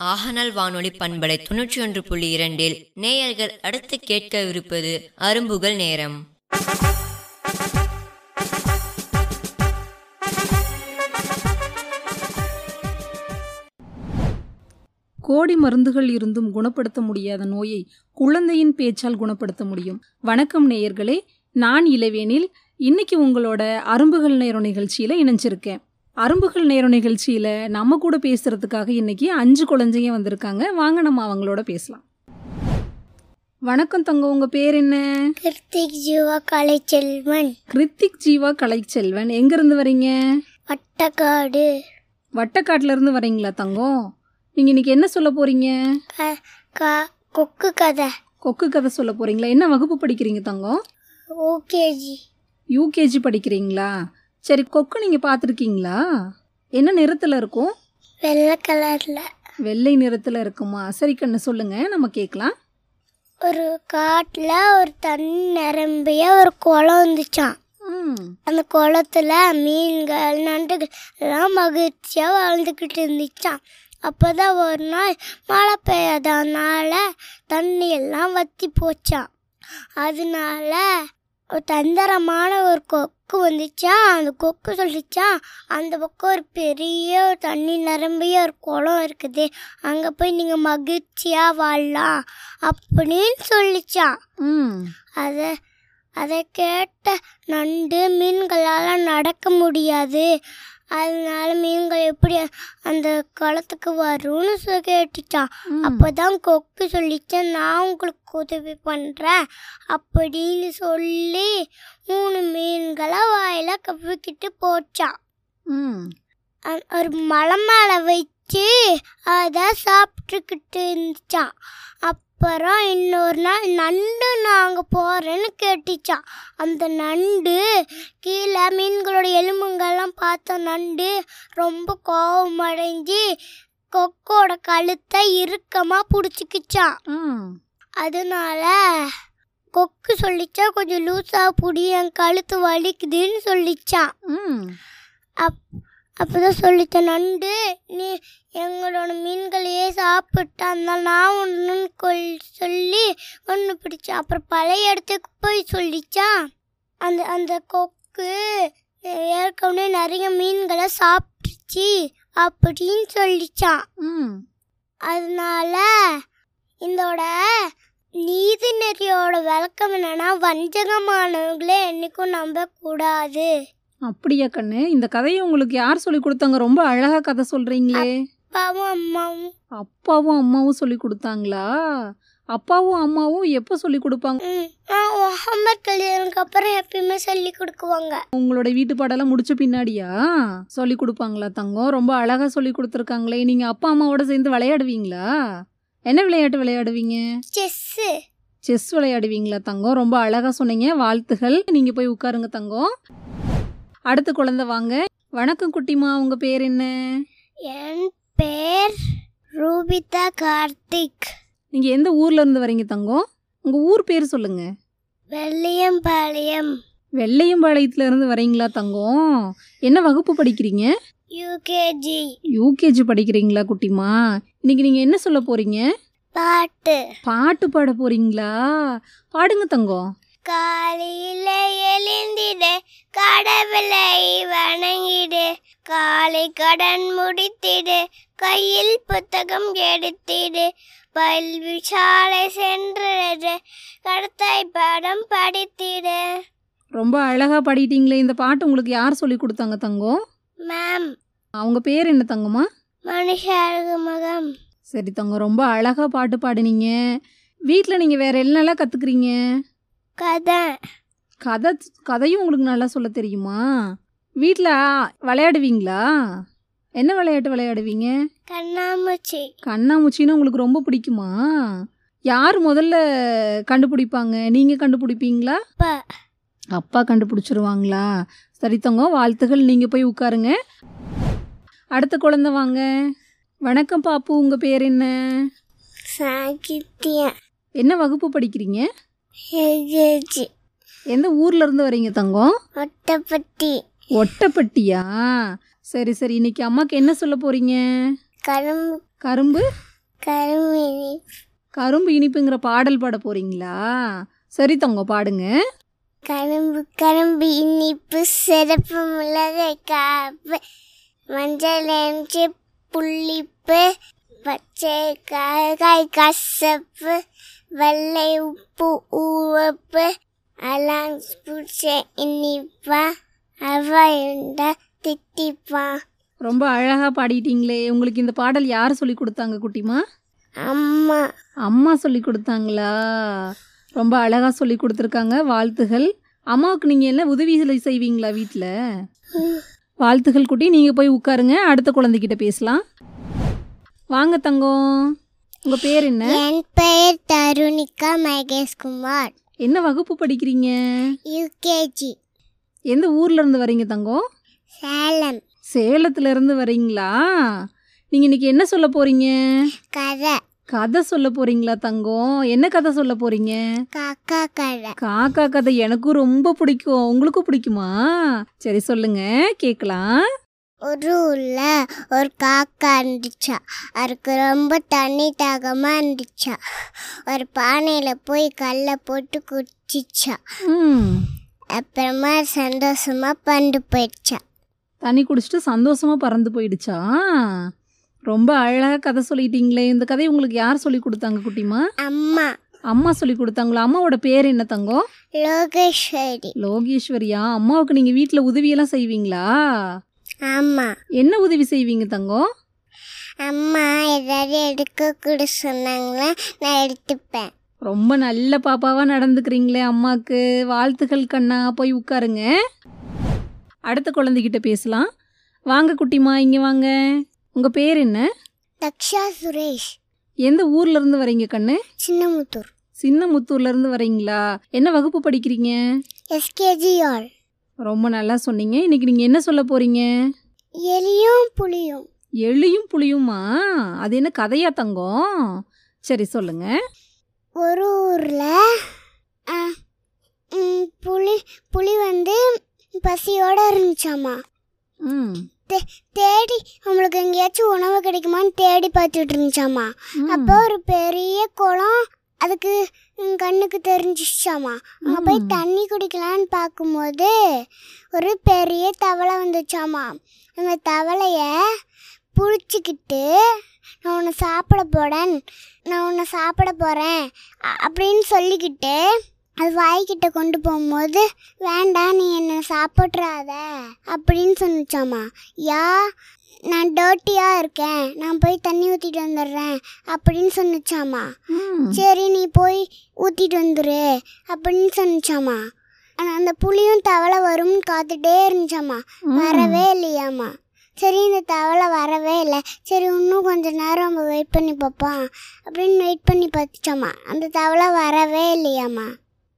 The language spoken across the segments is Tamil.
ஆகநாள் வானொலி பண்பலை தொன்னூற்றி ஒன்று புள்ளி இரண்டில் நேயர்கள் அடுத்து கேட்கவிருப்பது அரும்புகள் நேரம். கோடி மருந்துகள் இருந்தும் குணப்படுத்த முடியாத நோயை குழந்தையின் பேச்சால் குணப்படுத்த முடியும். வணக்கம் நேயர்களே நான் இளவேனில் இன்னைக்கு உங்களோட அரும்புகள் நேரம் நிகழ்ச்சியில் இணைஞ்சிருக்கேன். அரும்புகள் நேரம் நிகழ்ச்சியில் நம்ம கூட பேசுறதுக்காக இன்னைக்கு அஞ்சு குழந்தைங்க வந்திருக்காங்க. வாங்க நம்ம அவங்களோட பேசலாம். வணக்கம் தங்கம் உங்க பேர் என்ன? கிருத்திக் ஜீவா கலைச்செல்வன். கிருத்திக் ஜீவா கலைச்செல்வன். எங்கேருந்து வரீங்க? வட்டக்காடு. வட்டக்காட்டுல இருந்து வரீங்களா தங்கம் நீங்க இன்னைக்கு என்ன சொல்ல போறீங்க? க- க- கொக்கு கதை. கொக்கு கதை சொல்ல போறீங்களா? என்ன வகுப்பு படிக்கிறீங்க தங்கம் ஓகேஜி யூகேஜி படிக்கிறீங்களா? சரி கொக்கு நீங்கள் பார்த்துருக்கீங்களா? என்ன நிறத்தில் இருக்கும்? வெள்ளை கலர்ல. வெள்ளை நிறத்தில் இருக்குமா? சரி கண்ணு சொல்லுங்க நம்ம கேட்கலாம். ஒரு காட்டுல ஒரு தண்ணி நிரம்பிய ஒரு குளம் இருந்துச்சான் அந்த குளத்துல மீன்கள் நண்டுகள் எல்லாம் மகிழ்ச்சியா வாழ்ந்துக்கிட்டு இருந்துச்சான் அப்போதான் ஒரு நாள் மழை பெய்யாதனால தண்ணி எல்லாம் வத்தி போச்சான் அதனால ஒரு தந்திரமான ஒரு கொக்கு வந்துச்சான் அந்த கொக்கு சொல்லிச்சான் அந்த பக்கம் ஒரு பெரிய தண்ணி நிரம்பிய ஒரு குளம் இருக்குது. அங்கே போய் நீங்கள் மகிழ்ச்சியாக வாழலாம் அப்படின்னு சொல்லிச்சான் அதை அதை கேட்ட நண்டு மீன்களால் நடக்க முடியாது. அதனால மீன்கள் எப்படி அந்த குளத்துக்கு வரும்னு சொ- கேட்டுச்சான். அப்போதான் கொக்கு சொல்லிச்சேன் நான் உங்களுக்கு உதவி பண்ணுறேன் அப்படின்னு சொல்லி மூணு மீன்களை வாயில கவ்விக்கிட்டு போச்சான் ஒரு மலை மேலே வச்சு அதை சாப்பிட்டுக்கிட்டு இருந்துச்சான் அப்புறம் இன்னொரு நாள் நண்டு நாங்கள் போகிறேன்னு கேட்டுச்சான் அந்த நண்டு கீழே மீன்களோட எலும்புங்கெல்லாம் பார்த்த நண்டு ரொம்ப கோபமடைஞ்சு கொக்கோட கழுத்தை இறுக்கமாக பிடிச்சிக்கிச்சான் அதனால கொக்கு சொல்லிச்சா கொஞ்சம் லூஸாக பிடி என் கழுத்து வலிக்குதுன்னு சொல்லிச்சான் அப் அப்போதான் சொல்லித்த நண்டு நீ எங்களோட மீன்களையே சாப்பிட்டா அதனால நான் ஒன்று கொல் சொல்லி ஒன்று பிடிச்சேன் அப்புறம் பழைய இடத்துக்கு போய் சொல்லிச்சா அந்த அந்த கொக்கு ஏற்கனவே நிறைய மீன்களை சாப்பிட்டுச்சு அப்படின்னு சொல்லிச்சான். ம். அதனால இதோட நீதி நெறியோட விளக்கம் என்னன்னா வஞ்சகமானவங்களே என்னைக்கும் நம்பக்கூடாது. அப்படியா கண்ணு? இந்த கதையை உங்களுக்கு யார் சொல்லி கொடுத்தாங்க? ரொம்ப அழகா கதை சொல்றீங்களே. அப்பாவும் அம்மாவும். அப்பாவும் அம்மாவும் சொல்லி கொடுத்தாங்களா? அப்பாவும் அம்மாவும் எப்போ சொல்லி கொடுப்பாங்க? ஹோம்ஒர்க் எழுதுனதுக்கு அப்புறம் எப்பயுமே சொல்லி கொடுக்குவாங்க. உங்களோட வீட்டு பாடெல்லாம் முடிச்ச பின்னாடியா? சொல்லி கொடுப்பாங்களா தங்கம்? ரொம்ப அழகா சொல்லி கொடுத்துருக்காங்களே. நீங்க அப்பா அம்மாவோட சேர்ந்து விளையாடுவீங்களா? என்ன விளையாட்டு விளையாடுவீங்க? செஸ்ஸு. செஸ் விளையாடுவீங்களா தங்கம்? ரொம்ப அழகா சொன்னீங்க. வாழ்த்துகள். நீங்க போய் உட்காருங்க தங்கம். அடுத்த குழந்தை வாங்க. வணக்கம் குட்டிமா உங்க பேர் என்ன? என் பேர் ரூபிதா கார்த்திக். நீங்க எந்த ஊர்ல இருந்து வரீங்க தங்கம்? உங்க ஊர் பேர் சொல்லுங்க. வெள்ளியம்பாளையம் வெள்ளையம்பாளையத்துல இருந்து வரீங்களா தங்கம்? என்ன வகுப்பு படிக்கிறீங்க? யூகேஜி யூகேஜி படிக்கிறீங்களா குட்டிமா? இன்னைக்கு நீங்க என்ன சொல்ல போறீங்க? பாட்டு. பாட்டு பாட போறீங்களா? பாடுங்க தங்கம். காலையில எழுந்திடு கடவுளை வணங்கிடு. காலை கடன் முடித்திடு கையில் புத்தகம் எடுத்திடு. கல்வி சாலை சென்று கடத்தை படம் படித்திடு. ரொம்ப அழகா பாடிட்டீங்களே இந்த பாட்டு உங்களுக்கு யார் சொல்லி கொடுத்தாங்க தங்கம்? மேம். அவங்க பேர் என்ன தங்கம்மா? மனுஷாருக்கு மகம். சரி தங்கம் ரொம்ப அழகா பாட்டு பாடுனீங்க. வீட்டில் நீங்கள் வேற என்னெல்லாம் கற்றுக்குறீங்க கதை. கதை கதையும் உங்களுக்கு நல்லா சொல்ல தெரியுமா? வீட்டில் விளையாடுவீங்களா? என்ன விளையாட்டு விளையாடுவீங்க? கண்ணாமூச்சி. கண்ணாமூச்சின்னு உங்களுக்கு ரொம்ப பிடிக்குமா? யார் முதல்ல கண்டுபிடிப்பாங்க? நீங்கள் கண்டுபிடிப்பீங்களா? அப்பா. கண்டுபிடிச்சிருவாங்களா? சரி தங்கம் வாழ்த்துகள். நீங்கள் போய் உட்காருங்க. அடுத்த குழந்தை வாங்க. வணக்கம் பாப்பு உங்கள் பேர் என்ன? சாகித்யம் என்ன வகுப்பு படிக்கிறீங்க? எல்கேஜி எந்த ஊர்ல இருந்து வரீங்க தங்கம் ஒட்டப்பட்டி. ஒட்டப்பட்டியா? சரி சரி. இன்னைக்கு அம்மாக்கு என்ன சொல்ல போறீங்க? கரும்பு. கரும்பு? கருமினி கரும்பு இனிப்புங்கிற பாடல் பாட போறீங்களா? சரி தங்கம் பாடுங்க. கரும்பு கரும்பு இனிப்பு சிறப்பு உள்ளதை காப்பு மஞ்சள் எம்சி புள்ளிப்பு பச்சை காய் கசப்பு வெள்ளை உப்பு ஊவப்பு அலாம் பிடிச்ச இனிப்பா அவையுண்ட திட்டிப்பா. ரொம்ப அழகா பாடிட்டீங்களே. உங்களுக்கு இந்த பாடல் யார் சொல்லி கொடுத்தாங்க குட்டிமா? அம்மா. அம்மா சொல்லி கொடுத்தாங்களா? ரொம்ப அழகா சொல்லி கொடுத்துருக்காங்க. வாழ்த்துகள். அம்மாவுக்கு நீங்க என்ன உதவிகளை செய்வீங்களா வீட்டில் வாழ்த்துகள் குட்டி. நீங்க போய் உட்காருங்க. அடுத்த குழந்தைகிட்ட பேசலாம். வாங்க தங்கம். உங்க பேர் என்ன? என் பெயர் தருணிகா மகேஷ்குமார். என்ன வகுப்பு படிக்கிறீங்க? யூகேஜி எந்த ஊர்ல இருந்து வரீங்க தங்கம்? சேலம். சேலத்துல இருந்து வரீங்களா? நீங்க இன்னைக்கு என்ன சொல்ல போறீங்க? கதை. கதை சொல்ல போறீங்களா தங்கம்? என்ன கதை சொல்ல போறீங்க? காக்கா கதை. காக்கா கதை எனக்கும் ரொம்ப பிடிக்கும். உங்களுக்கும் பிடிக்குமா? சரி சொல்லுங்க. கேட்கலாம். ஒரு ஊர்ல ஒரு காக்கா இருந்துச்சா. அதுக்கு ரொம்ப தண்ணி தாகமா இருந்துச்சா. ஒரு பானையில போய் கல்லை போட்டு குடிச்சிச்சா. அப்புறமா சந்தோஷமா பண்டு போயிடுச்சா. தண்ணி குடிச்சிட்டு சந்தோஷமா பறந்து போயிடுச்சா? ரொம்ப அழகா கதை சொல்லிட்டீங்களே. இந்த கதை உங்களுக்கு யார் சொல்லி கொடுத்தாங்க குட்டிமா? அம்மா. அம்மா சொல்லி கொடுத்தாங்களா? அம்மாவோட பேர் என்ன தங்கம் லோகேஸ்வரி. லோகேஸ்வரியா? அம்மாவுக்கு நீங்க வீட்டில் உதவியெல்லாம் செய்வீங்களா? ஆமா. என்ன உதவி செய்வீங்க தங்கம் அம்மா ஏதாவது எடுக்க கூட சொன்னாங்களா நான் எடுத்துப்பேன். ரொம்ப நல்ல பாப்பாவா நடந்துக்கிறீங்களே அம்மாக்கு. வாழ்த்துக்கள் கண்ணா. போய் உட்காருங்க. அடுத்த குழந்தைகிட்ட பேசலாம். வாங்க குட்டிமா இங்க வாங்க. உங்க பேர் என்ன? தக்ஷா சுரேஷ். எந்த ஊர்ல இருந்து வரீங்க கண்ணு? சின்னமுத்தூர். சின்னமுத்தூர்ல இருந்து வரீங்களா? என்ன வகுப்பு படிக்கிறீங்க? எஸ்கேஜி ஆல் ரொம்ப நல்லா சொன்னீங்க. இன்னைக்கு நீங்க என்ன சொல்ல போறீங்க? எலியும் புளியும் எளியும் புளியுமா அது என்ன கதையா தங்கம்? சரி சொல்லுங்க. ஒரு ஊரில் புலி புலி வந்து பசியோட இருந்துச்சாமா? ம். தேடி நம்மளுக்கு எங்கேயாச்சும் உணவு கிடைக்குமான்னு தேடி பார்த்துட்டு இருந்துச்சாமா. அப்போ ஒரு பெரிய குளம் அதுக்கு கண்ணுக்கு தெரிஞ்சிச்சாமா? அங்கே போய். தண்ணி குடிக்கலான்னு பார்க்கும்போது ஒரு பெரிய தவளை வந்துச்சாமா? அந்த தவளைய புடிச்சிக்கிட்டு நான் உன்னை சாப்பிட போறேன் நான் உன்னை சாப்பிட போகிறேன் அப்படின்னு சொல்லிக்கிட்டு அது வாய்க்கிட்ட கொண்டு போகும்போது வேண்டாம் நீ என்னை சாப்பிட்றாத அப்படின்னு சொன்னிச்சாமா. யா நான் டர்ட்டியாக இருக்கேன். நான் போய் தண்ணி ஊற்றிட்டு வந்துடுறேன் அப்படின்னு சொன்னிச்சாமா. சரி நீ போய் ஊற்றிட்டு வந்துரு அப்படின்னு சொன்னிச்சாமா. ஆனால் அந்த புளியும் தவளை வரும்னு காத்துட்டே இருந்துச்சாமா. வரவே இல்லையாம்மா சரி இந்த தவளை வரவே இல்லை. சரி இன்னும் கொஞ்ச நேரம் நம்ம வெயிட் பண்ணி பார்ப்போம் அப்படின்னு வெயிட் பண்ணி பார்த்துச்சாமா. அந்த தவளை வரவே இல்லையாம்மா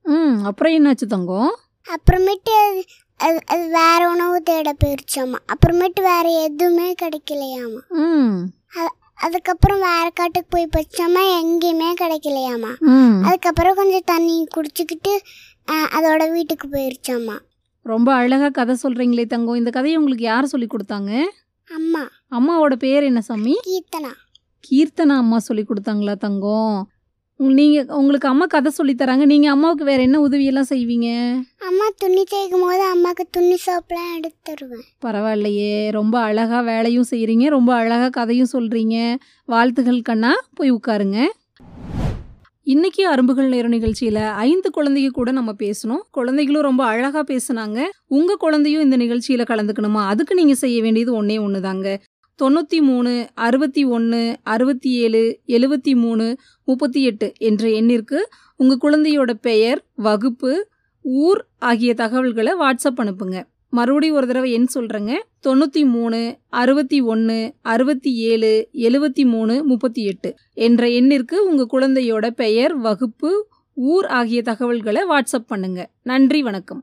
ம் அப்புறம் என்னாச்சு தங்கம்? அப்புறமேட்டு அது அது வேற உணவு தேட போயிருச்சாமா. அப்புறமேட்டு வேற எதுவுமே கிடைக்கலையாமா. ம். அதுக்கப்புறம் வேற காட்டுக்கு போய் பச்சாமா எங்கேயுமே கிடைக்கலையாமா. அதுக்கப்புறம் கொஞ்சம் தண்ணி குடிச்சுக்கிட்டு அதோட வீட்டுக்கு போயிருச்சாமா. ரொம்ப அழகா கதை சொல்றீங்களே தங்கம். இந்த கதையை உங்களுக்கு யார் சொல்லி கொடுத்தாங்க? அம்மா. அம்மாவோட பேர் என்ன சாமி? கீர்த்தனா. கீர்த்தனா அம்மா சொல்லி கொடுத்தாங்களா தங்கம்? உங்க- நீங்க உங்களுக்கு அம்மா கதை சொல்லி தராங்க. நீங்க அம்மாவுக்கு வேற என்ன உதவியெல்லாம் செய்வீங்க? அம்மா துணி தேய்க்கும் போது அம்மாவுக்கு துணி சோப்பெல்லாம் எடுத்து தருவேன். பரவாயில்லையே. ரொம்ப அழகா வேலையும் செய்றீங்க. ரொம்ப அழகா கதையும் சொல்றீங்க. வாழ்த்துகள் கண்ணா. போய் உட்காருங்க. இன்னைக்கு அரும்புகள் நேரம் நிகழ்ச்சியில ஐந்து குழந்தைங்க கூட நம்ம பேசணும். குழந்தைகளும் ரொம்ப அழகா பேசுனாங்க. உங்க குழந்தையும் இந்த நிகழ்ச்சியில கலந்துக்கணுமா? அதுக்கு நீங்க செய்ய வேண்டியது ஒன்னே ஒண்ணுதாங்க. தொண்ணூற்றி மூணு அறுபத்தி ஒன்று அறுபத்தி ஏழு எழுபத்தி மூணு முப்பத்தி எட்டு என்ற எண்ணிற்கு உங்கள் குழந்தையோட பெயர் வகுப்பு ஊர் ஆகிய தகவல்களை வாட்ஸ்அப் அனுப்புங்க. மறுபடியும் ஒரு தடவை எண் சொல்கிறேங்க தொண்ணூற்றி மூணு அறுபத்தி ஒன்று அறுபத்தி ஏழு எழுபத்தி மூணு முப்பத்தி எட்டு என்ற எண்ணிற்கு உங்கள் குழந்தையோட பெயர் வகுப்பு ஊர் ஆகிய தகவல்களை வாட்ஸ்அப் பண்ணுங்கள் நன்றி வணக்கம்.